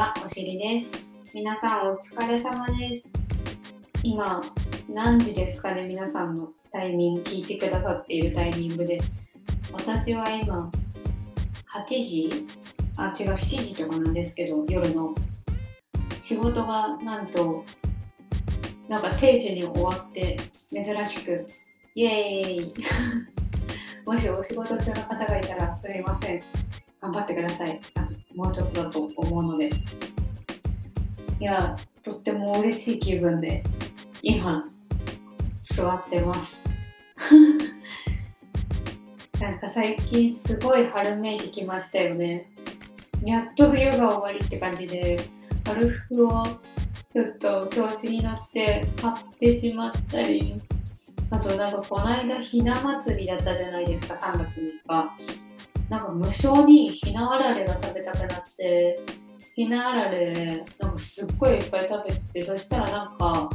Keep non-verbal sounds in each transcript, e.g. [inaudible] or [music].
は、おしりです。皆さんお疲れ様です。今、何時ですかね、皆さんのタイミング、聞いてくださっているタイミングで。私は今、8時？あ、違う、7時とかなんですけど、夜の。仕事がなんと、なんか定時に終わって、珍しく、イエーイ [laughs] もしお仕事中の方がいたらすみません。頑張ってください。あともうちょっとだと思うので。いや、とっても嬉しい気分で、今、座ってます。[laughs] なんか最近すごい春めいてきましたよね。やっと冬が終わりって感じで、春服をちょっと調子に乗って買ってしまったり、あとなんかこの間ひな祭りだったじゃないですか、3月3日。なんか無性にひなあられが食べたくなって、ひなあられなんかすっごいいっぱい食べてて、そしたらなんか、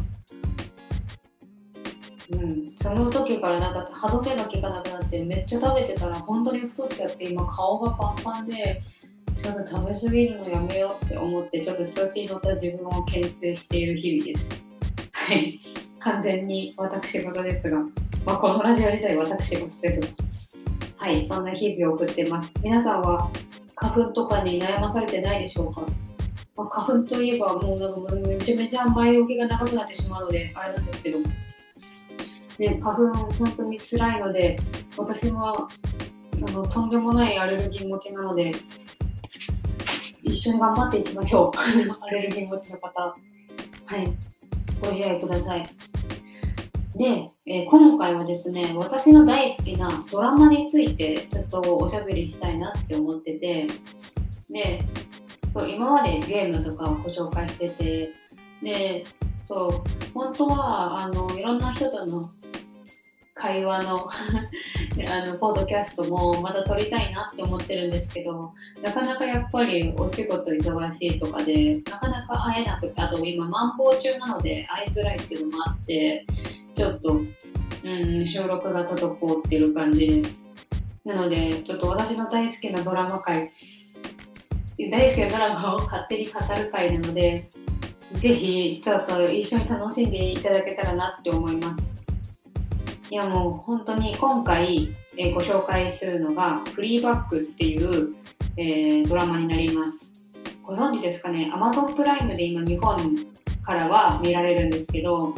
うん、その時からなんか歯止めが効かなくなってめっちゃ食べてたら本当に太っちゃって今顔がパンパンでちょっと食べ過ぎるのやめようって思ってちょっと調子に乗った自分を牽制している日々です。はい。完全に私事ですが、まあ、このラジオ自体私事ですが、はい、そんな日々を送ってます。皆さんは花粉とかに悩まされてないでしょうか、まあ、花粉といえばもうなんかもうめちゃめちゃ前置きが長くなってしまうので、あれなんですけど、ね、花粉本当に辛いので、私はあのとんでもないアレルギー持ちなので、一緒に頑張っていきましょう。[laughs] アレルギー持ちの方。はい。ご自愛ください。で、えー今回はですね、私の大好きなドラマについてちょっとおしゃべりしたいなって思ってて、で、そう、今までゲームとかをご紹介してて、で、そう、本当は、あの、いろんな人との会話の [laughs] あのポッドキャストもまた撮りたいなって思ってるんですけどなかなかやっぱりお仕事忙しいとかでなかなか会えなくてあと今マンボウ中なので会いづらいっていうのもあってちょっと、うん、収録が滞ってる感じですなのでちょっと私の大好きなドラマ界大好きなドラマを勝手に語る回なのでぜひちょっと一緒に楽しんでいただけたらなって思いますいやもう本当に今回、えーご紹介するのがフリーバックっていう、えードラマになります。ご存知ですかね ?Amazon プライムで今日本からは見られるんですけど、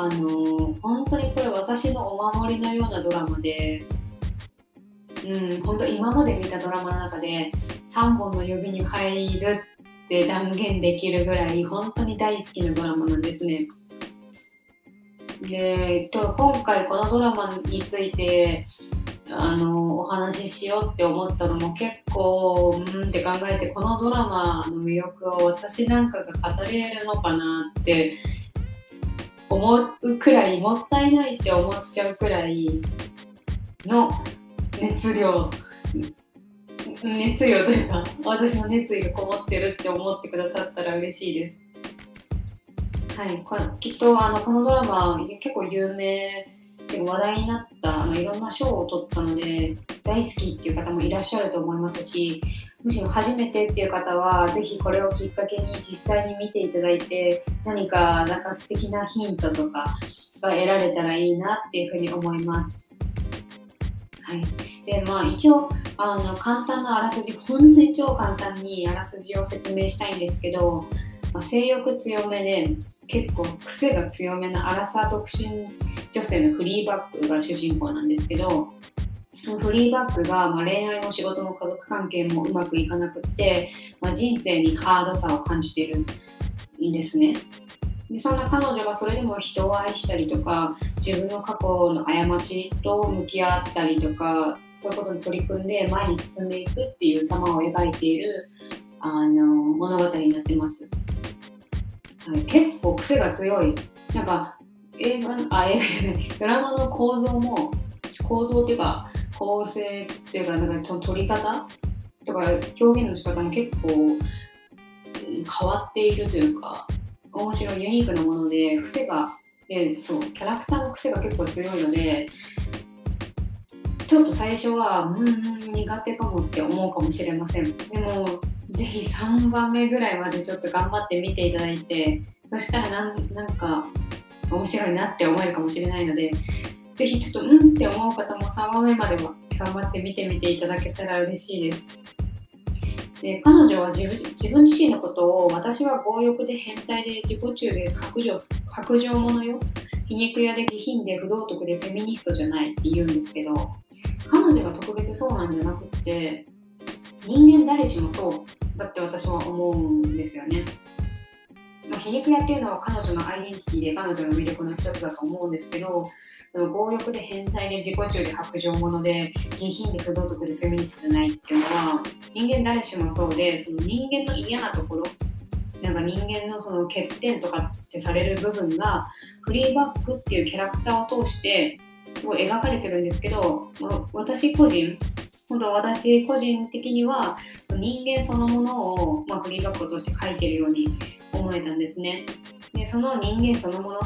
あの本当にこれ私のお守りのようなドラマで、うん、本当今まで見たドラマの中で3本の指に入るって断言できるぐらい本当に大好きなドラマなんですね。でと今回このドラマについてあのお話ししようって思ったのも結構うんって考えてこのドラマの魅力を私なんかが語れるのかなって思うくらいもったいないって思っちゃうくらいの熱量熱量というか私の熱意がこもってるって思ってくださったら嬉しいです。はい、きっとあのこのドラマ結構有名で話題になったあのいろんな賞を取ったので大好きっていう方もいらっしゃると思いますしもしろ初めてっていう方はぜひこれをきっかけに実際に見ていただいて何かなんか素敵なヒントとかが得られたらいいなっていうふうに思います。はい、でまあ一応あの簡単なあらすじ本当に超簡単にあらすじを説明したいんですけど、まあ、性欲強めで結構癖が強めなアラサー独身女性のフリーバックが主人公なんですけどそのフリーバックが、まあ、恋愛も仕事も家族関係もうまくいかなくって、まあ、人生にハードさを感じているんですね。でそんな彼女がそれでも人を愛したりとか自分の過去の過ちと向き合ったりとかそういうことに取り組んで前に進んでいくっていう様を描いているあの物語になってます。はい、結構癖が強い。なんか映画あ映画じゃない。ドラマの構造も構造っていうか構成っていうかなんか撮り方？とか表現の仕方も結構変わっているというか面白いユニークなもので癖がでそうキャラクターの癖が結構強いのでちょっと最初はうん苦手かもって思うかもしれません。でもぜひ3番目ぐらいまでちょっと頑張って見ていただいてそしたらなんなんか面白いなって思えるかもしれないのでぜひちょっとうんって思う方も3番目までは頑張って見てみていただけたら嬉しいです。で彼女は自分自身のことを私は強欲で変態で自己中で白状白状者よ皮肉屋で下品で不道徳でフェミニストじゃないって言うんですけど彼女が特別そうなんじゃなくって人間誰しもそうだって私は思うんですよね。まあ、皮肉屋っていうのは彼女のアイデンティティで彼女の魅力の一つだと思うんですけど強欲で変態で自己中で白状者で下品で不道徳でフェミニストじゃないっていうのは人間誰しもそうでその人間の嫌なところなんか人間のその欠点とかってされる部分がフリーバックっていうキャラクターを通してすごい描かれてるんですけど、私個人本当私個人的には人間そのものを、まあ、フリーバックとして書いてるように思えたんですね。でその人間そのもの、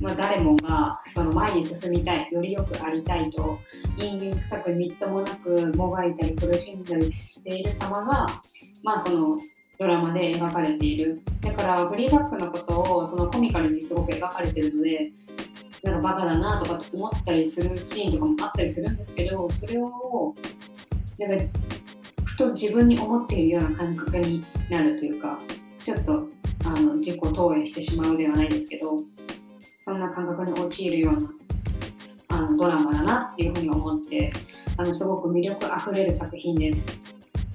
まあ、誰もがその前に進みたいよりよくありたいと人間臭くみっともなくもがいたり苦しんだりしている様が、まあ、そのドラマで描かれているだからフリーバックのことをそのコミカルにすごく描かれてるのでなんかバカだなとか思ったりするシーンとかもあったりするんですけどそれをなんかふと自分に思っているような感覚になるというかちょっとあの自己投影してしまうではないですけどそんな感覚に陥るようなあのドラマだなっていうふうに思ってあのすごく魅力あふれる作品です。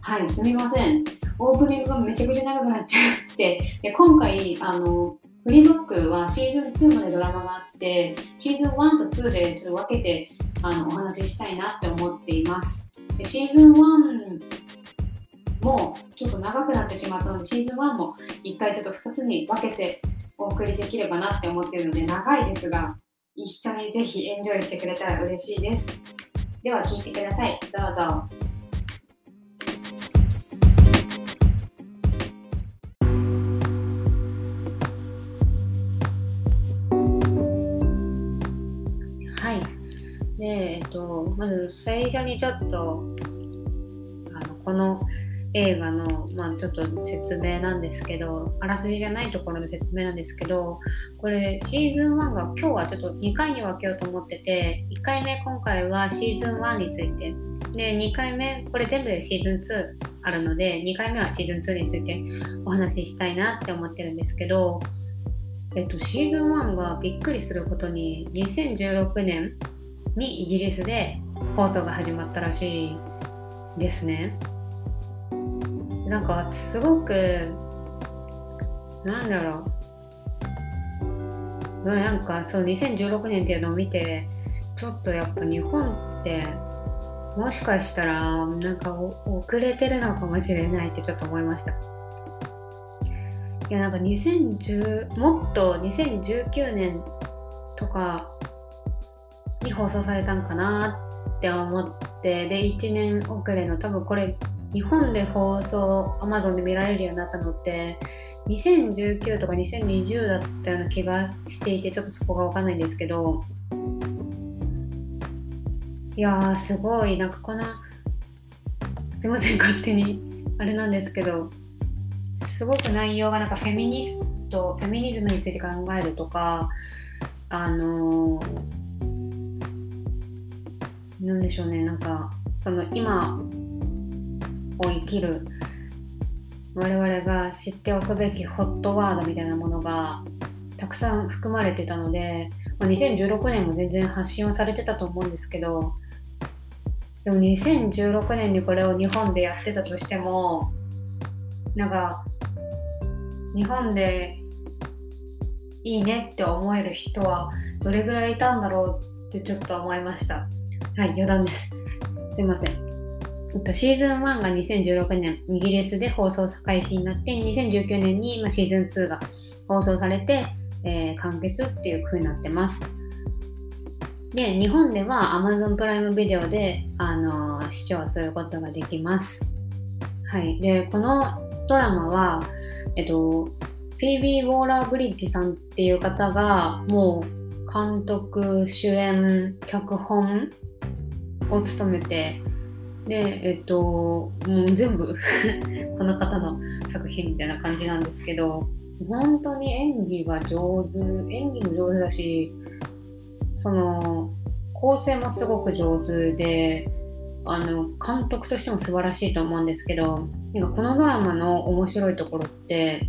はい、すみません。オープニングがめちゃくちゃ長くなっちゃってで今回あのフリーバックはシーズン2までドラマがあってシーズン1と2でちょっと分けてあのお話ししたいなって思っていますでシーズン1もちょっと長くなってしまったのでシーズン1も1回ちょっと2つに分けてお送りできればなって思っているので長いですが一緒にぜひエンジョイしてくれたら嬉しいです。では聴いてください。どうぞ。まず最初にちょっとあのこの映画の、まあ、ちょっと説明なんですけどあらすじじゃないところの説明なんですけどこれシーズン1が今日はちょっと2回に分けようと思ってて1回目今回はシーズン1についてで2回目これ全部でシーズン2あるので2回目はシーズン2についてお話ししたいなって思ってるんですけどえっと、シーズン1がびっくりすることに2016年にイギリスで放送が始まったらしいですね。なんかすごくなんだろうなんかそう2016年っていうのを見てちょっとやっぱ日本ってもしかしたらなんか遅れてるのかもしれないってちょっと思いました。いやなんか2010もっと2019年とかに放送されたんかなって思ってで1年遅れの多分これ日本で放送 Amazon で見られるようになったのって2019とか2020だったような気がしていてちょっとそこが分かんないんですけどいやーすごいなんかこのすいません勝手にあれなんですけどすごく内容がなんかフェミニストフェミニズムについて考えるとかあのーなんでしょうねなんかその今を生きる我々が知っておくべきホットワードみたいなものがたくさん含まれてたので、まあ、2016年も全然発信はされてたと思うんですけどでも2016年にこれを日本でやってたとしてもなんか日本でいいねって思える人はどれぐらいいたんだろうってちょっと思いました。はい、余談です。すいません。シーズン1が2016年イギリスで放送開始になって2019年に、シーズン2が放送されて、えー、完結っていう風になってます。で、日本では Amazon プライムビデオで、あのー、視聴することができます。はい。で、このドラマは、えっと、フィービー・ウォーラー・ブリッジさんっていう方が、もう監督、主演、脚本を務めてで、えっと、もう全部 [laughs] この方の作品みたいな感じなんですけど、本当に演技が上手、演技も上手だし、その、構成もすごく上手で、あの、監督としても素晴らしいと思うんですけど、なんかこのドラマの面白いところって、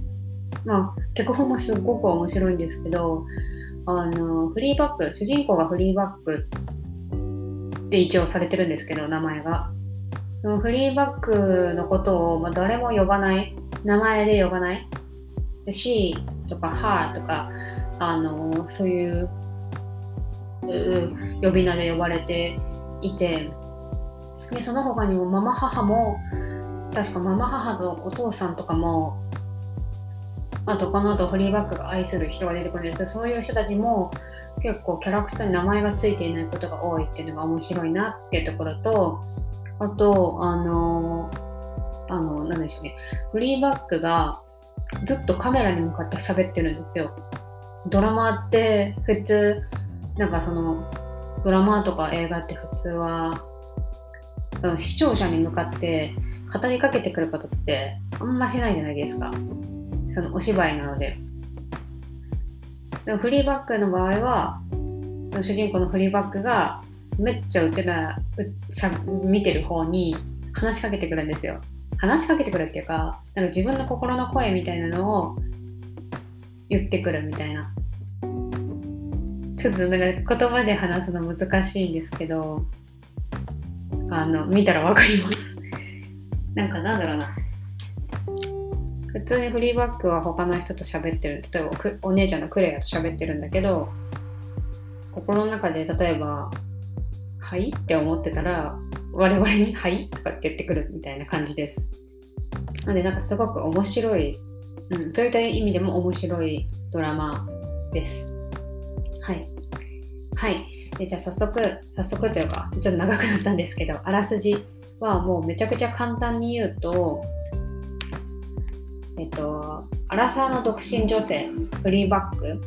まあ、脚本もすごく面白いんですけど、あの、フリーバック、主人公がフリーバックって一応されてるんですけど、名前が。のフリーバックのことを、まあ、誰も呼ばない、名前で呼ばない。she とか her とか、あの、そういう呼び名で呼ばれていて、でその他にもママ母も、確かママ母のお父さんとかも、あとこの後フリーバックが愛する人が出てくるんですけどそういう人たちも結構キャラクターに名前がついていないことが多いっていうのが面白いなっていうところとあとあのあの何でしょうねフリーバックがずっとカメラに向かって喋ってるんですよドラマって普通なんかそのドラマとか映画って普通はその視聴者に向かって語りかけてくることってあんましないじゃないですか。そのお芝居なので。でもフリーバックの場合は、主人公のフリーバックがめっちゃうちら見てる方に話しかけてくるんですよ。話しかけてくるっていうか、なんか自分の心の声みたいなのを言ってくるみたいな。ちょっとなんか言葉で話すの難しいんですけど、あの、見たらわかります。なんかなんだろうな。普通にフリーバックは他の人と喋ってる。例えばお姉ちゃんのクレアと喋ってるんだけど心の中で例えば「はい?」って思ってたら我々に「はい?」とかって言ってくるみたいな感じです。なのでなんかすごく面白い、うん、といった意味でも面白いドラマです。はい。はい。でじゃあ早速早速というかちょっと長くなったんですけどあらすじはもうめちゃくちゃ簡単に言うとえっと、アラサーの独身女性、フリーバック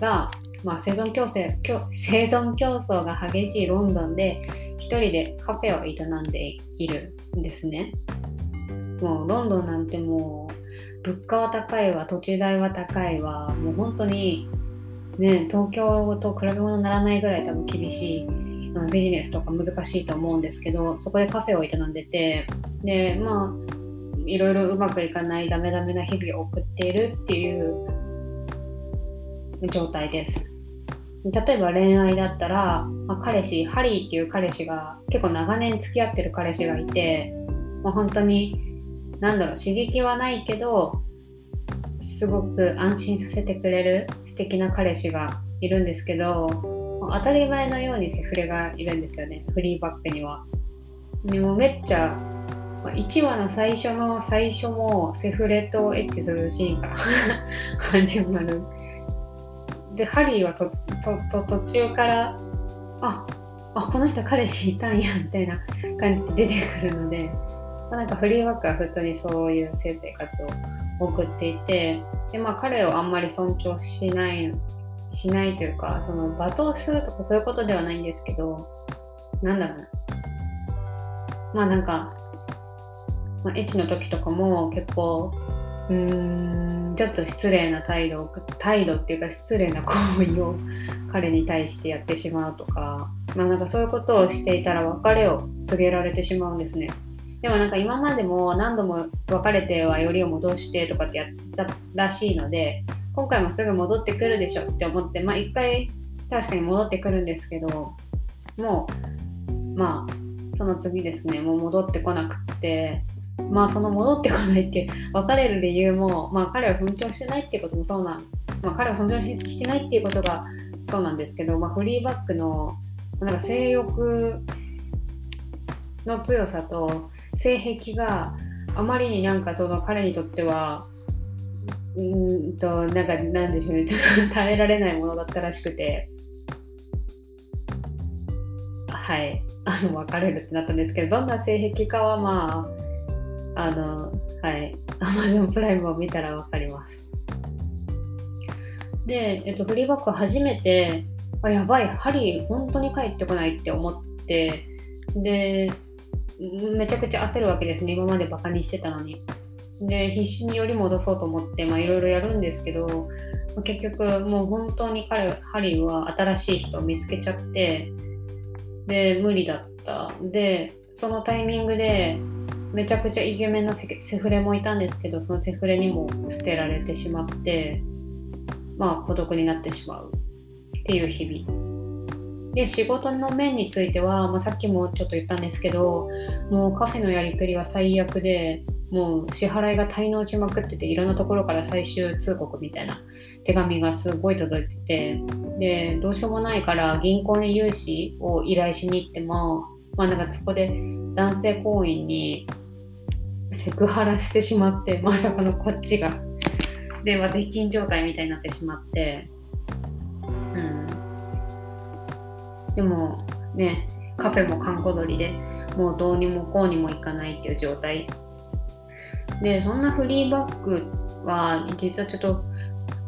が、まあ、生存競争生存競争が激しいロンドンで一人でカフェを営んでいるんですね。もうロンドンなんてもう物価は高いわ、土地代は高いわ、もう本当にね、東京と比べ物にならないぐらい多分厳しいビジネスとか難しいと思うんですけど、そこでカフェを営んでて、で、まあ、いろいろうまくいかないダメダメな日々を送っているっていう状態です。例えば恋愛だったら、まあ、彼氏、ハリーっていう彼氏が結構長年付き合ってる彼氏がいて、まあ、本当に何だろう刺激はないけどすごく安心させてくれる素敵な彼氏がいるんですけど当たり前のようにセフレがいるんですよねフリーバックには。でもめっちゃ1話の最初の最初もセフレとエッチするシーンから始まる。で、ハリーはとと途中から、ああ、この人彼氏いたんや、みたいな感じで出てくるので、まあ、なんかフリーワークは普通にそういう性生活を送っていて、で、まあ彼をあんまり尊重しない、しないというか、その罵倒するとかそういうことではないんですけど、なんだろうな。まあなんか、まあ、エッチの時とかも結構うーんちょっと失礼な態度態度っていうか失礼な行為を彼に対してやってしまうとかまあなんかそういうことをしていたら別れを告げられてしまうんですね。でもなんか今までも何度も別れてはよりを戻してとかってやったらしいので今回もすぐ戻ってくるでしょって思ってまあ一回確かに戻ってくるんですけどもうまあその次ですねもう戻ってこなくってまあその戻ってこないって別れる理由も、まあ、彼を尊重してないっていうこともそうなん、まあ、彼を尊重してないっていうことがそうなんですけど、まあ、フリーバックのなんか性欲の強さと性癖があまりになんかその彼にとってはうんとなんかなんでしょうねちょっと耐えられないものだったらしくて。はい。あの別れるってなったんですけどどんな性癖かはまああの、はい、Amazon プライムを見たらわかります。で、えっと、フリーバック初めて、あ、やばい、ハリー本当に帰ってこないって思って、で、めちゃくちゃ焦るわけですね今までバカにしてたのに。で必死により戻そうと思ってまあいろいろやるんですけど結局もう本当に彼ハリーは新しい人を見つけちゃってで無理だったでそのタイミングでめちゃくちゃイケメンなセフレもいたんですけどそのセフレにも捨てられてしまってまあ孤独になってしまう。っていう日々。で仕事の面については、まあ、さっきもちょっと言ったんですけどもうカフェのやりくりは最悪でもう支払いが滞納しまくってていろんなところから最終通告みたいな手紙がすごい届いててでどうしようもないから銀行に融資を依頼しに行ってもまあなんかそこで男性行員にセクハラしてしまってまさかのこっちが。電話出禁状態みたいになってしまって。うん。でもねカフェも閑古鳥でもうどうにもこうにもいかないっていう状態。でそんなフリーバッグは実はちょっと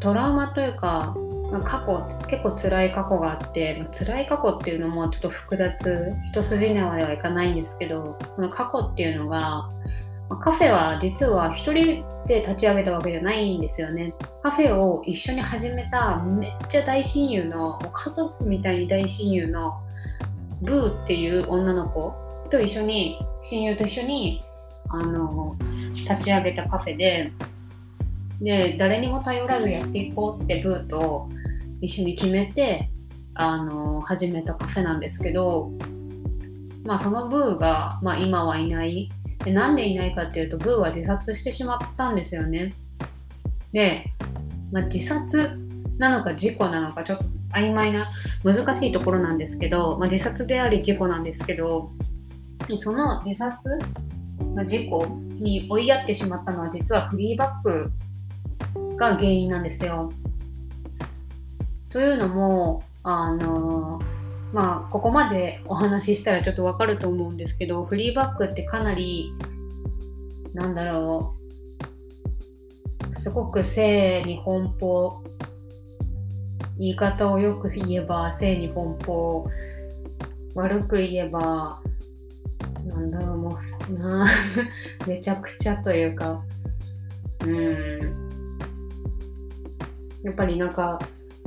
トラウマというか過去結構辛い過去があって、まあ、辛い過去っていうのもちょっと複雑一筋縄ではいかないんですけどその過去っていうのが、カフェは実は一人で立ち上げたわけじゃないんですよね。カフェを一緒に始めためっちゃ大親友の家族みたいに大親友のブーっていう女の子と一緒に親友と一緒にあの立ち上げたカフェでで誰にも頼らずやっていこうってブーと一緒に決めてあの始めたカフェなんですけど、まあ、そのブーが、まあ、今はいないでなんでいないかっていうとブーは自殺してしまったんですよねで、まあ、自殺なのか事故なのかちょっと曖昧な難しいところなんですけど、まあ、自殺であり事故なんですけどその自殺ま事故に追いやってしまったのは実はフリーバックが原因なんですよ。というのもあのまあここまでお話ししたらちょっとわかると思うんですけどフリーバックってかなりなんだろう。すごく性に奔放。言い方をよく言えば性に奔放。悪く言えばなんだろうもうな [laughs] めちゃくちゃというか。うん。やっぱりなんか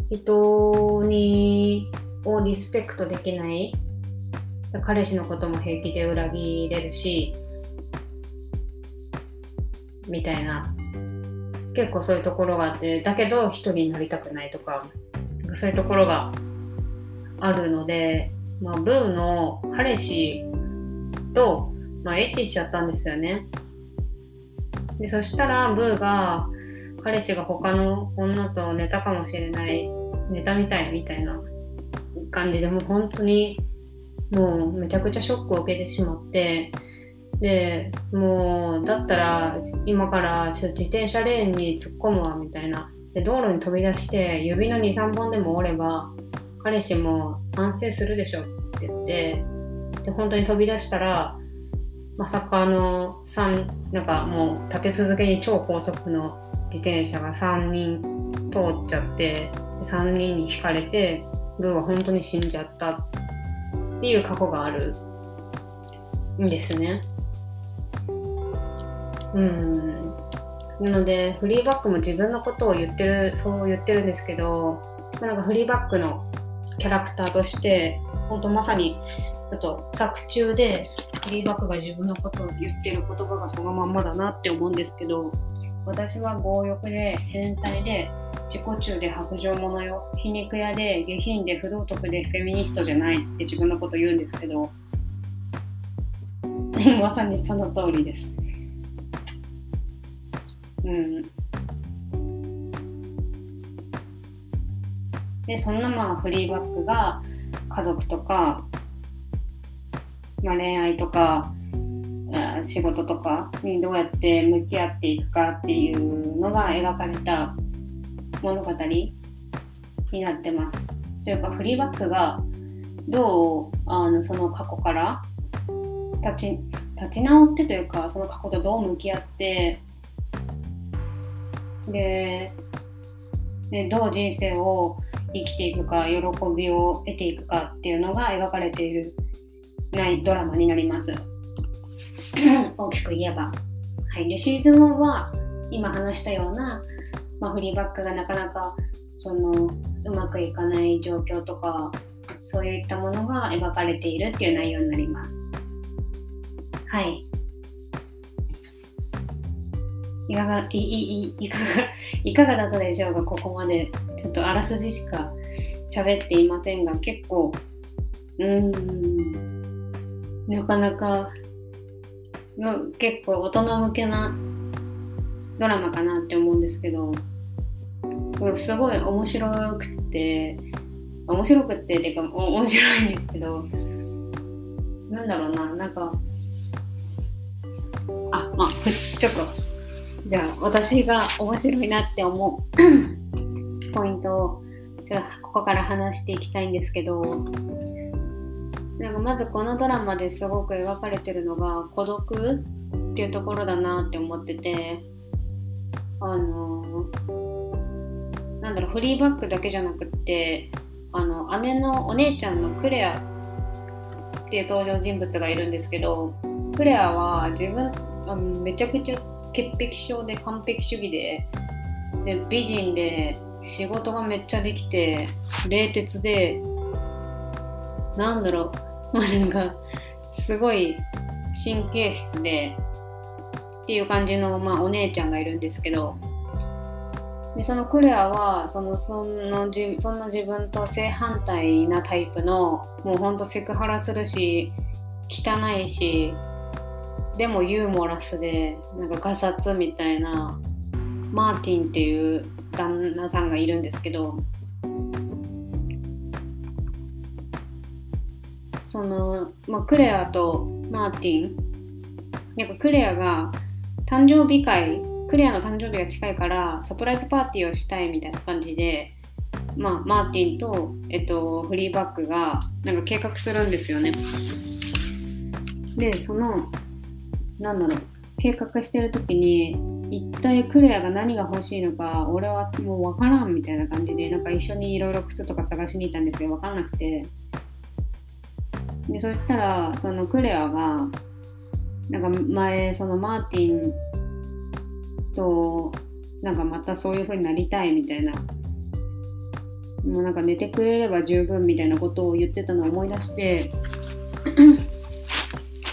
人にをリスペクトできない。彼氏のことも平気で裏切れるしみたいな。結構そういうところがあってだけど一人になりたくないとかそういうところがあるので、まあ、ブーの彼氏と、まあ、エッチしちゃったんですよね。でそしたらブーが彼氏が他の女と寝たかもしれない寝たみたいみたいな。感じでもう本当にもうめちゃくちゃショックを受けてしまってでもうだったら今からちょっと自転車レーンに突っ込むわみたいな。で道路に飛び出して指の23本でも折れば彼氏も反省するでしょって言ってで本当に飛び出したらまさかの3なんかもう立て続けに超高速の自転車が3人通っちゃって3人にひかれてブーは本当に死んじゃったっていう過去があるんですね。うんなのでフリーバックも自分のことを言ってるそう言ってるんですけど、まあ、なんかフリーバックのキャラクターとして本当まさにちょっと作中でフリーバックが自分のことを言ってる言葉がそのまんまだなって思うんですけど私は強欲で変態で自己中で白状者よ。皮肉屋で下品で不道徳でフェミニストじゃないって自分のこと言うんですけど。[laughs] まさにその通りです。うん。でそんなまあフリーバックが家族とか、まあ、恋愛とか仕事とかにどうやって向き合っていくかっていうのが描かれた物語になってます。というかフリーバックがどうあのその過去から立ち立ち直ってというかその過去とどう向き合ってででどう人生を生きていくか喜びを得ていくかっていうのが描かれているないドラマになります。[laughs] 大きく言えば。はい、でシーズン1は今話したような、まあ、フリーバックがなかなかそのうまくいかない状況とかそういったものが描かれているっていう内容になります。はい。いかが、い、い、いかが、いかがだったでしょうか？ここまで。ちょっとあらすじしか喋っていませんが、結構、うーん、なかなか、結構大人向けなドラマかなって思うんですけど、すごい面白くて、面白くてっていうか面白いんですけど、なんだろうな、なんか、あ、まあ、ちょっと、じゃあ私が面白いなって思う [coughs] ポイントを、じゃあここから話していきたいんですけど、なんかまずこのドラマですごく描かれてるのが孤独っていうところだなって思ってて、あのなんだろう、フリーバックだけじゃなくって、あの、姉のお姉ちゃんのクレアっていう登場人物がいるんですけど、クレアは自分あ、めちゃくちゃ潔癖症で完璧主義で、で、美人で、仕事がめっちゃできて、冷徹で、なんだろう、[laughs] まあなんか、すごい神経質で、っていう感じの、まあ、お姉ちゃんがいるんですけどでそのクレアはそのそのじそんな自分と正反対なタイプのもうほんとセクハラするし汚いしでもユーモラスでなんかガサツみたいなマーティンっていう旦那さんがいるんですけどその、まあ、クレアとマーティンやっぱクレアが誕生日会クレアの誕生日が近いからサプライズパーティーをしたいみたいな感じで、まあ、マーティンと、えっと、フリーバックがなんか計画するんですよね。でそのなんだろう計画してる時に一体クレアが何が欲しいのか俺はもう分からんみたいな感じでなんか一緒にいろいろ靴とか探しに行ったんですけど分かんなくてでそしたらそのクレアがなんか前そのマーティンとなんかまたそういう風になりたいみたいなもうなんか寝てくれれば十分みたいなことを言ってたのを思い出して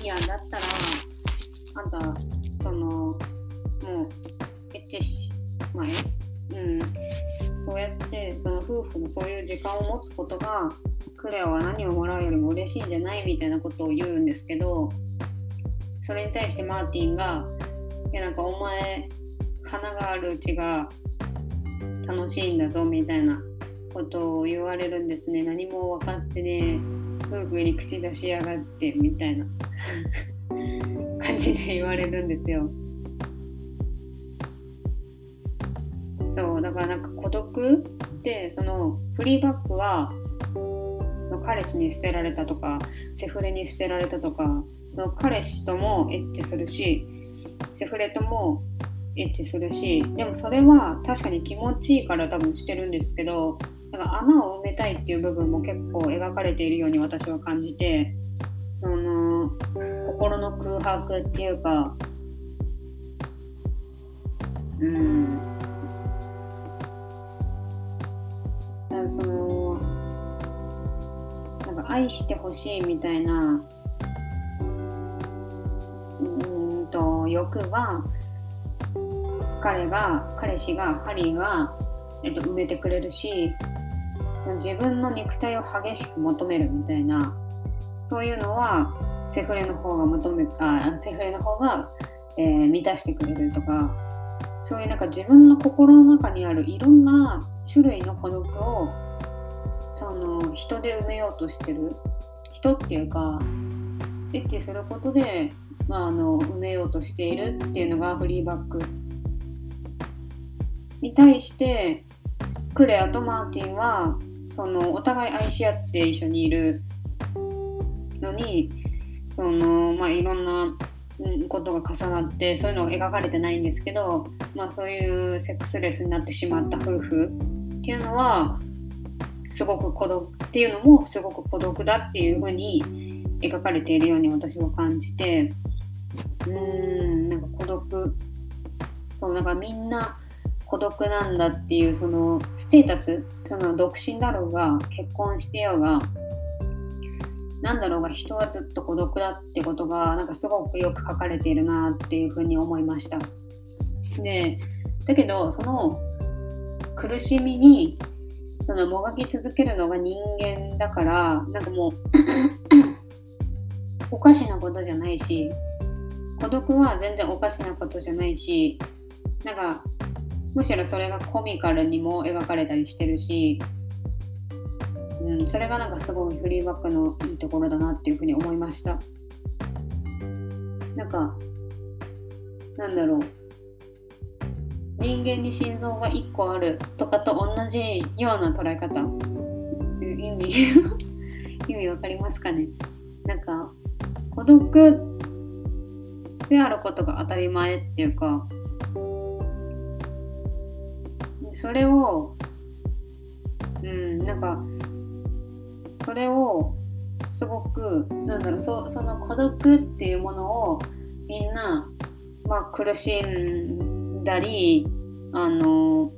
いやだったらあんたそのもうエッチし前うんそうやってその夫婦のそういう時間を持つことがクレアは何をもらうよりも嬉しいんじゃないみたいなことを言うんですけどそれに対してマーティンが「いやなんかお前花があるうちが楽しいんだぞ」みたいなことを言われるんですね。何も分かってね夫婦に口出しやがってみたいな。[laughs] 感じで言われるんですよ。そうだからなんか孤独ってそのフリーバックはその彼氏に捨てられたとかセフレに捨てられたとかその彼氏ともエッチするしセフレともエッチするしでもそれは確かに気持ちいいから多分してるんですけどだか穴を埋めたいっていう部分も結構描かれているように私は感じてその心の空白っていうかうん。そのなんか愛してほしいみたいな欲は彼が彼氏がハリーが、えっと、埋めてくれるし自分の肉体を激しく求めるみたいなそういうのはセフレの方が求めあセフレの方が、えー、満たしてくれるとかそういうなんか自分の心の中にあるいろんな種類の孤独をその人で埋めようとしてる人っていうかエッチすることでまあ、あの埋めようとしているっていうのがフリーバックに対してクレアとマーティンはそのお互い愛し合って一緒にいるのにその、まあ、いろんなことが重なってそういうのが描かれてないんですけど、まあ、そういうセックスレスになってしまった夫婦っていうのはすごく孤独っていうのもすごく孤独だっていうふうに描かれているように私は感じて。うんなんか孤独そうなんかみんな孤独なんだっていうそのステータスその独身だろうが結婚してようがなんだろうが人はずっと孤独だってことがなんかすごくよく書かれているなっていうふうに思いました。でだけどその苦しみにそのもがき続けるのが人間だからなんかもう [clears throat] おかしなことじゃないし孤独は全然おかしなことじゃないしなんかむしろそれがコミカルにも描かれたりしてるし、うん、それがなんかすごいフリーバックのいいところだなっていうふうに思いました。なんかなんだろう。人間に心臓が1個あるとかと同じような捉え方。意味 [laughs] 意味わかりますかね。なんか孤独であることが当たり前っていうかそれをうんなんかそれをすごくなんだろうそその孤独っていうものをみんな、まあ、苦しんだりあの、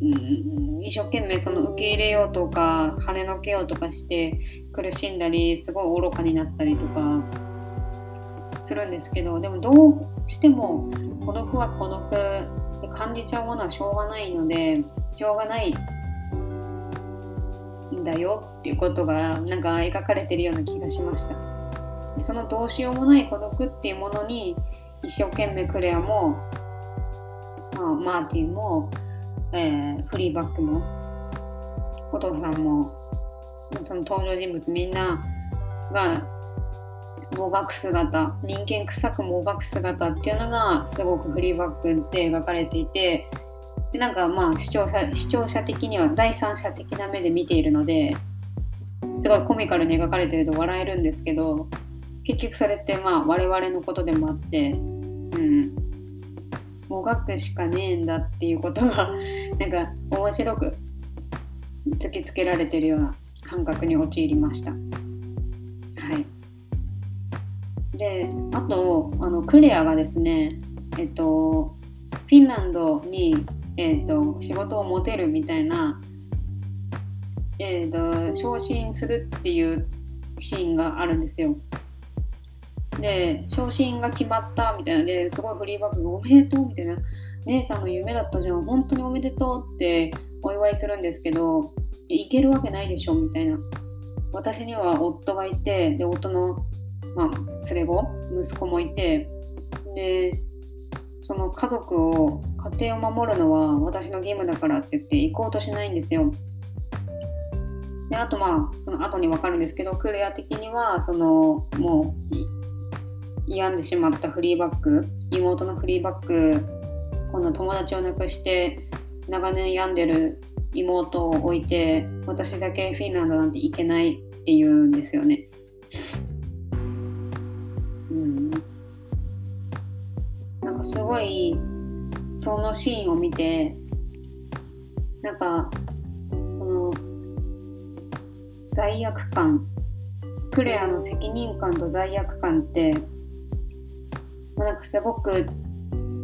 うん、一生懸命その受け入れようとか跳ねのけようとかして苦しんだりすごい愚かになったりとかするんですけどでもどうしても孤独は孤独で感じちゃうものはしょうがないのでしょうがないんだよっていうことがなんか描かれてるような気がしました。そのどうしようもない孤独っていうものに一生懸命クレアも、まあ、マーティンも、えー、フリーバックもお父さんもその登場人物みんながもがく姿人間臭くもがく姿っていうのがすごくフリーバックで描かれていてでなんかまあ視聴者視聴者的には第三者的な目で見ているのですごいコミカルに描かれてると笑えるんですけど結局それってまあ我々のことでもあってうんもがくしかねえんだっていうことが [laughs] なんか面白く突きつけられてるような感覚に陥りました。はい。で、あと、あのクレアがですね、えっと、フィンランドにえーと、仕事を持てるみたいな、えーと、昇進するっていうシーンがあるんですよ。で昇進が決まったみたいな。ですごいフリーバックがおめでとうみたいな。姉さんの夢だったじゃん。本当におめでとうってお祝いするんですけどいけるわけないでしょみたいな。私には夫がいてで夫の、まあ、連れ子息子もいてでその家族を家庭を守るのは私の義務だからって言って行こうとしないんですよ。であとまあその後に分かるんですけどクレア的にはそのもう病んでしまったフリーバック妹のフリーバック今度友達を亡くして長年病んでる妹を置いて私だけフィンランドなんて行けないっていうんですよね。すごいそのシーンを見てなんかその罪悪感クレアの責任感と罪悪感ってなんかすごく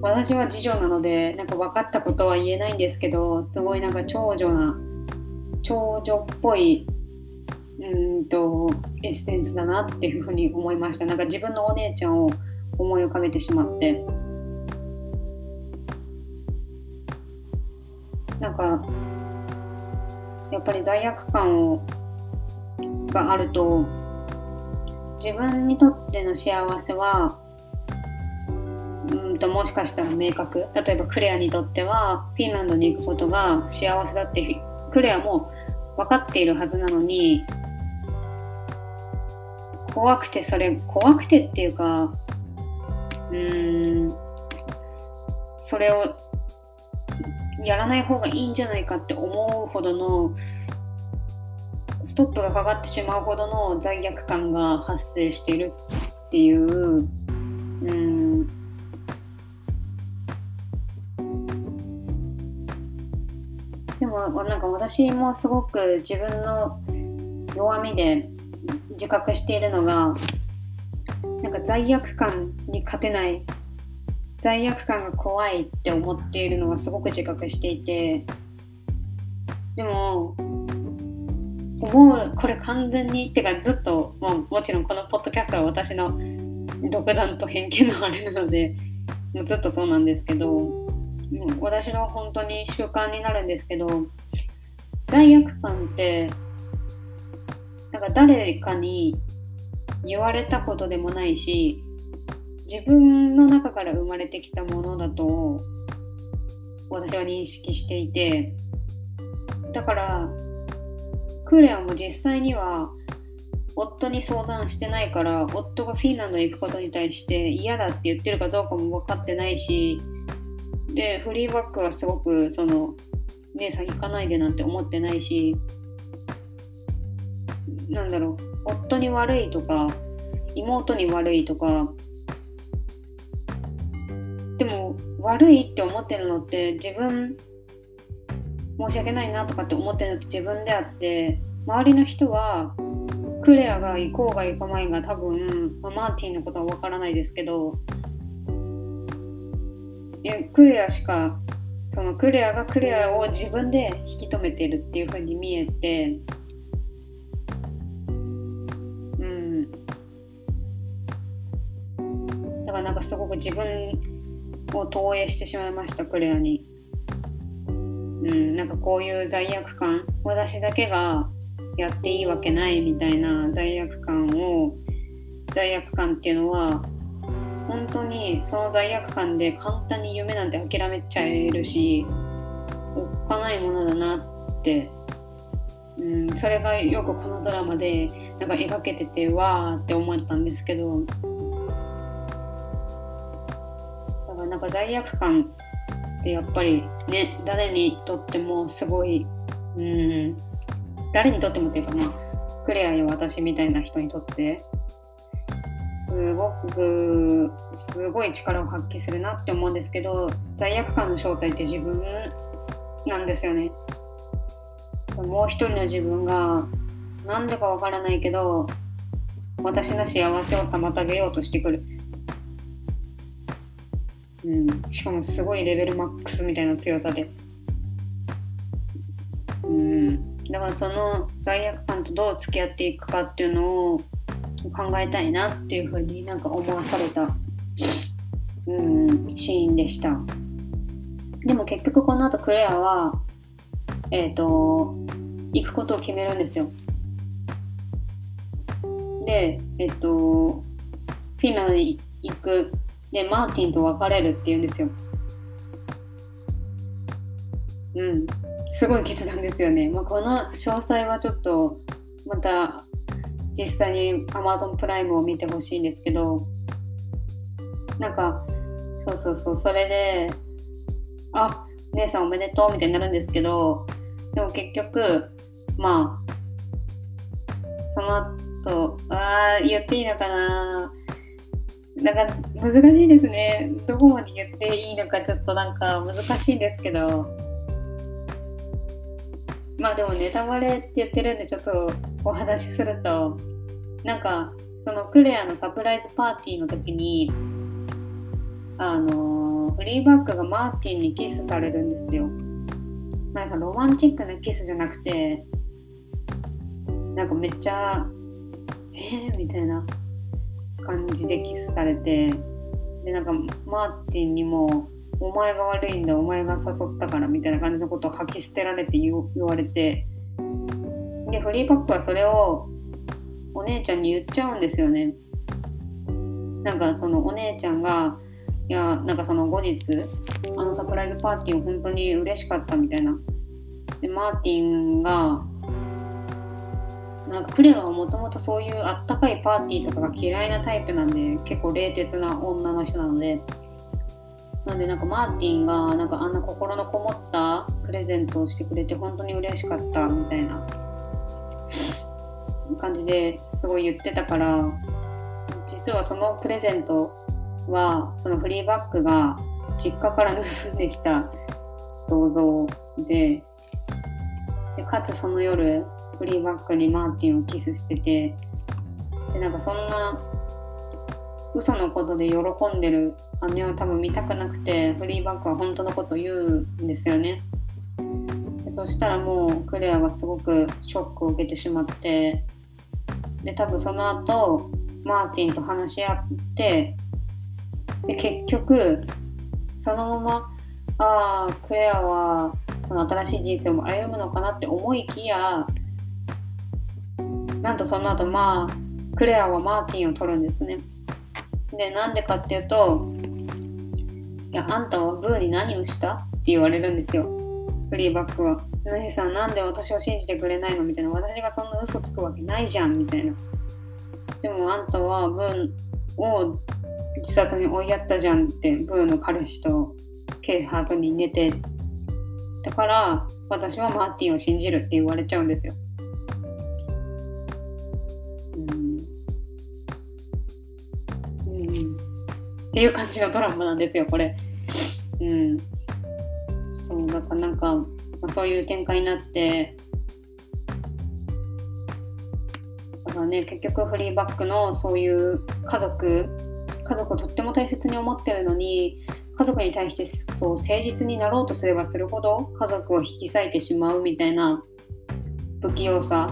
私は次女なのでなんか分かったことは言えないんですけどすごいなんか長女な長女っぽいうんとエッセンスだなっていうふうに思いましたなんか自分のお姉ちゃんを思い浮かべてしまって。なんかやっぱり罪悪感をがあると自分にとっての幸せはうんともしかしたら明確。例えばクレアにとってはフィンランドに行くことが幸せだってクレアも分かっているはずなのに怖くてそれ怖くてっていうかうーんそれをやらない方がいいんじゃないかって思うほどのストップがかかってしまうほどの罪悪感が発生しているっていううん。でもなんか私もすごく自分の弱みで自覚しているのがなんか罪悪感に勝てない罪悪感が怖いって思っているのはすごく自覚していてでも思うこれ完全にってかずっとももちろんこのポッドキャストは私の独断と偏見のあれなのでもうずっとそうなんですけど私の本当に習慣になるんですけど罪悪感ってなんか誰かに言われたことでもないし自分の中から生まれてきたものだと私は認識していてだからクーレアも実際には夫に相談してないから夫がフィンランドへ行くことに対して嫌だって言ってるかどうかも分かってないしでフリーバックはすごくその姉さん行かないでなんて思ってないしなんだろう夫に悪いとか妹に悪いとか悪いって思ってるのって自分申し訳ないなとかって思ってるのって自分であって周りの人はクレアが行こうが行かないが多分、まあ、マーティンのことは分からないですけどクレアしかそのクレアがクレアを自分で引き止めてるっていう風に見えてうん。だからなんかすごく自分を投影してしまいましたクレアに。うんなんかこういう罪悪感私だけがやっていいわけないみたいな罪悪感を罪悪感っていうのは本当にその罪悪感で簡単に夢なんて諦めちゃえるしおっかないものだなって、うん、それがよくこのドラマでなんか描けててわーって思ったんですけどか罪悪感ってやっぱりね誰にとってもすごい、うん、誰にとってもっていうかまあクレアや私みたいな人にとってすごくすごい力を発揮するなって思うんですけど罪悪感の正体って自分なんですよね。もう一人の自分が何でかわからないけど私の幸せを妨げようとしてくる、うん、しかもすごいレベルマックスみたいな強さでうんだからその罪悪感とどう付き合っていくかっていうのを考えたいなっていうふうになんか思わされた、うん、シーンでした。でも結局この後クレアは、えっ、ー、と、行くことを決めるんですよ。で、えっ、ー、と、フィンランドに行く。で、マーティンと別れるっていうんですよ。うん。すごい決断ですよね。まあ、この詳細はちょっとまた実際に Amazon プライムを見てほしいんですけどなんかそうそうそうそれであ姉さんおめでとうみたいになるんですけどでも結局まあその後ああ言っていいのかななんか難しいですね。どこまで言っていいのかちょっとなんか難しいんですけど。まあでもネタバレって言ってるんでちょっとお話しするとなんかそのクレアのサプライズパーティーの時にあのフリーバックがマーティンにキスされるんですよ。なんかロマンチックなキスじゃなくてなんかめっちゃえー、みたいな。感じでキスされてでなんかマーティンにもお前が悪いんだお前が誘ったからみたいな感じのことを吐き捨てられて言われてでフリーパックはそれをお姉ちゃんに言っちゃうんですよね。なんかそのお姉ちゃんがいやなんかその後日あのサプライズパーティーを本当に嬉しかったみたいな。でマーティンがなんかクレアはもともとそういうあったかいパーティーとかが嫌いなタイプなんで結構冷徹な女の人なので。なんでなんかマーティンがなんかあんな心のこもったプレゼントをしてくれて本当に嬉しかったみたいな。感じですごい言ってたから実はそのプレゼントはそのフリーバッグが実家から盗んできた銅像ででかつその夜フリーバッグにマーティンをキスしててでなんかそんな嘘のことで喜んでる姉を多分見たくなくてフリーバックは本当のこと言うんですよね。でそしたらもうクレアがすごくショックを受けてしまってで多分その後マーティンと話し合ってで結局そのままああクレアはその新しい人生を歩むのかなって思いきやなんとその後まあクレアはマーティンを取るんですねでなんでかっていうといやあんたはブーに何をしたって言われるんですよフリーバックは。ナヒさんなんで私を信じてくれないの？みたいな私がそんな嘘つくわけないじゃんみたいな。でもあんたはブーを自殺に追いやったじゃんってブーの彼氏とケイハートに寝てだから私はマーティンを信じるって言われちゃうんですよ。っていう感じのドラマなんですよこれ。うん、そうだからなんか、まあ、そういう展開になってだからね結局フリーバックのそういう家族家族をとっても大切に思ってるのに家族に対してそう誠実になろうとすればするほど家族を引き裂いてしまうみたいな不器用さ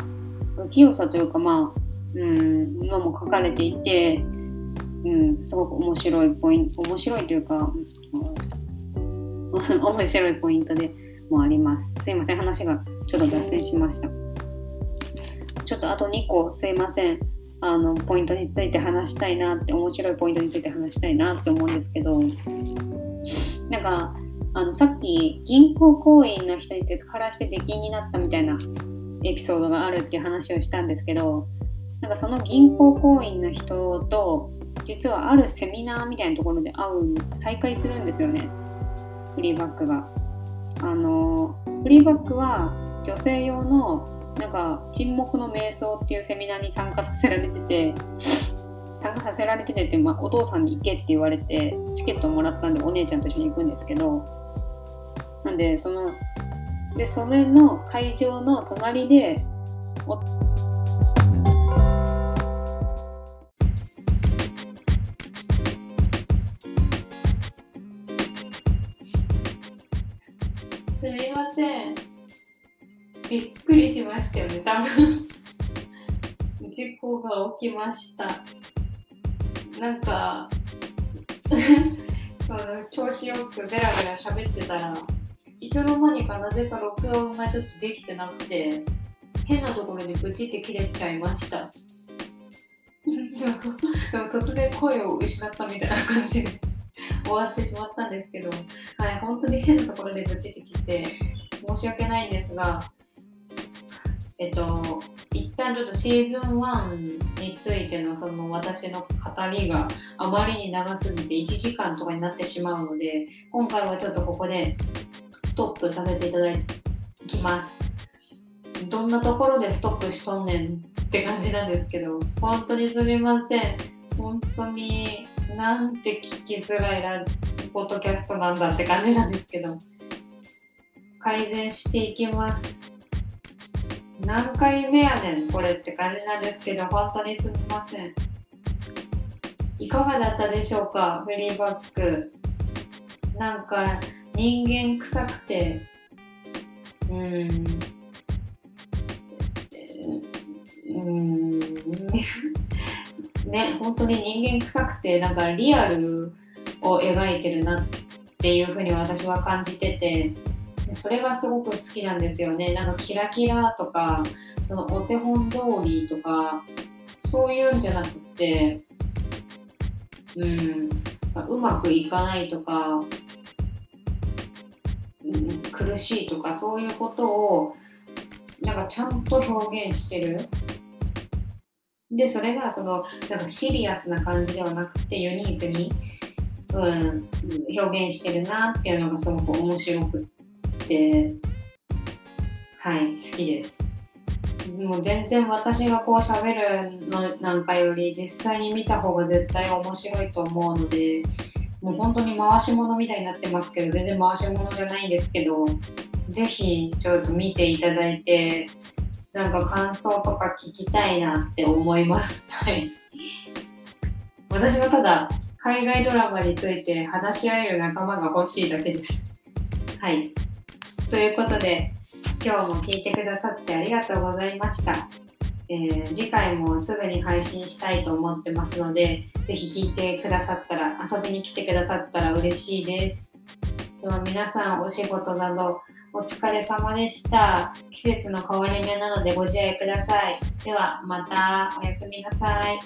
不器用さというかまあうんのも書かれていて、うん、すごく面白いポイント面白いというか、[laughs] 面白いポイントでもあります。すいません話がちょっと脱線しました。ちょっとあと2個すいませんあのポイントについて話したいなって面白いポイントについて話したいなって思うんですけどなんかあのさっき銀行行員の人にセクハラして出禁になったみたいなエピソードがあるっていう話をしたんですけどなんかその銀行行員の人と実はあるセミナーみたいなところで会う再会するんですよねフリーバックが。あのフリーバックは女性用のなんか沈黙の瞑想っていうセミナーに参加させられてて [laughs] 参加させられててって、まあ、お父さんに行けって言われてチケットをもらったんでお姉ちゃんと一緒に行くんですけどなんでそのでそれの会場の隣ですびっくりしましたよね、多分。事故が起きました。なんか [laughs] 調子よくベラベラ喋ってたらいつの間にかなぜか録音がちょっとできてなくて変なところにブチって切れちゃいました。[laughs] でも突然声を失ったみたいな感じで [laughs] 終わってしまったんですけどはい本当に変なところでブチって切って申し訳ないんですがえっと、一旦ちょっとシーズン1についてのその私の語りがあまりに長すぎて1時間とかになってしまうので今回はちょっとここでストップさせていただきます。どんなところでストップしとんねんって感じなんですけど本当にすみません。本当になんて聞きづらいラポッドキャストなんだって感じなんですけど改善していきます。何回目やねんこれって感じなんですけど本当にすみません。いかがだったでしょうかフリーバック。なんか人間臭くて。うん。うん。ね本当に人間臭くてなんかリアルを描いてるなっていうふうに私は感じてて。それがすごく好きなんですよね。なんかキラキラとか、そのお手本通りとか、そういうんじゃなくて、うん、うまくいかないとか、うん、苦しいとか、そういうことを、なんかちゃんと表現してる。で、それがその、なんかシリアスな感じではなくて、ユニークに、うん、表現してるなっていうのがすごく面白くて、はい、好きです。もう全然私がこう喋るのなんかより実際に見た方が絶対面白いと思うので、もう本当に回し物みたいになってますけど、全然回し物じゃないんですけど、ぜひちょっと見ていただいて、なんか感想とか聞きたいなって思います。[laughs] はい。私はただ海外ドラマについて話し合える仲間が欲しいだけです。はい。ということで、今日も聞いてくださってありがとうございました。えー次回もすぐに配信したいと思ってますので、ぜひ聞いてくださったら、遊びに来てくださったら嬉しいです。では皆さんお仕事などお疲れ様でした。季節の変わり目なのでご自愛ください。ではまたおやすみなさい。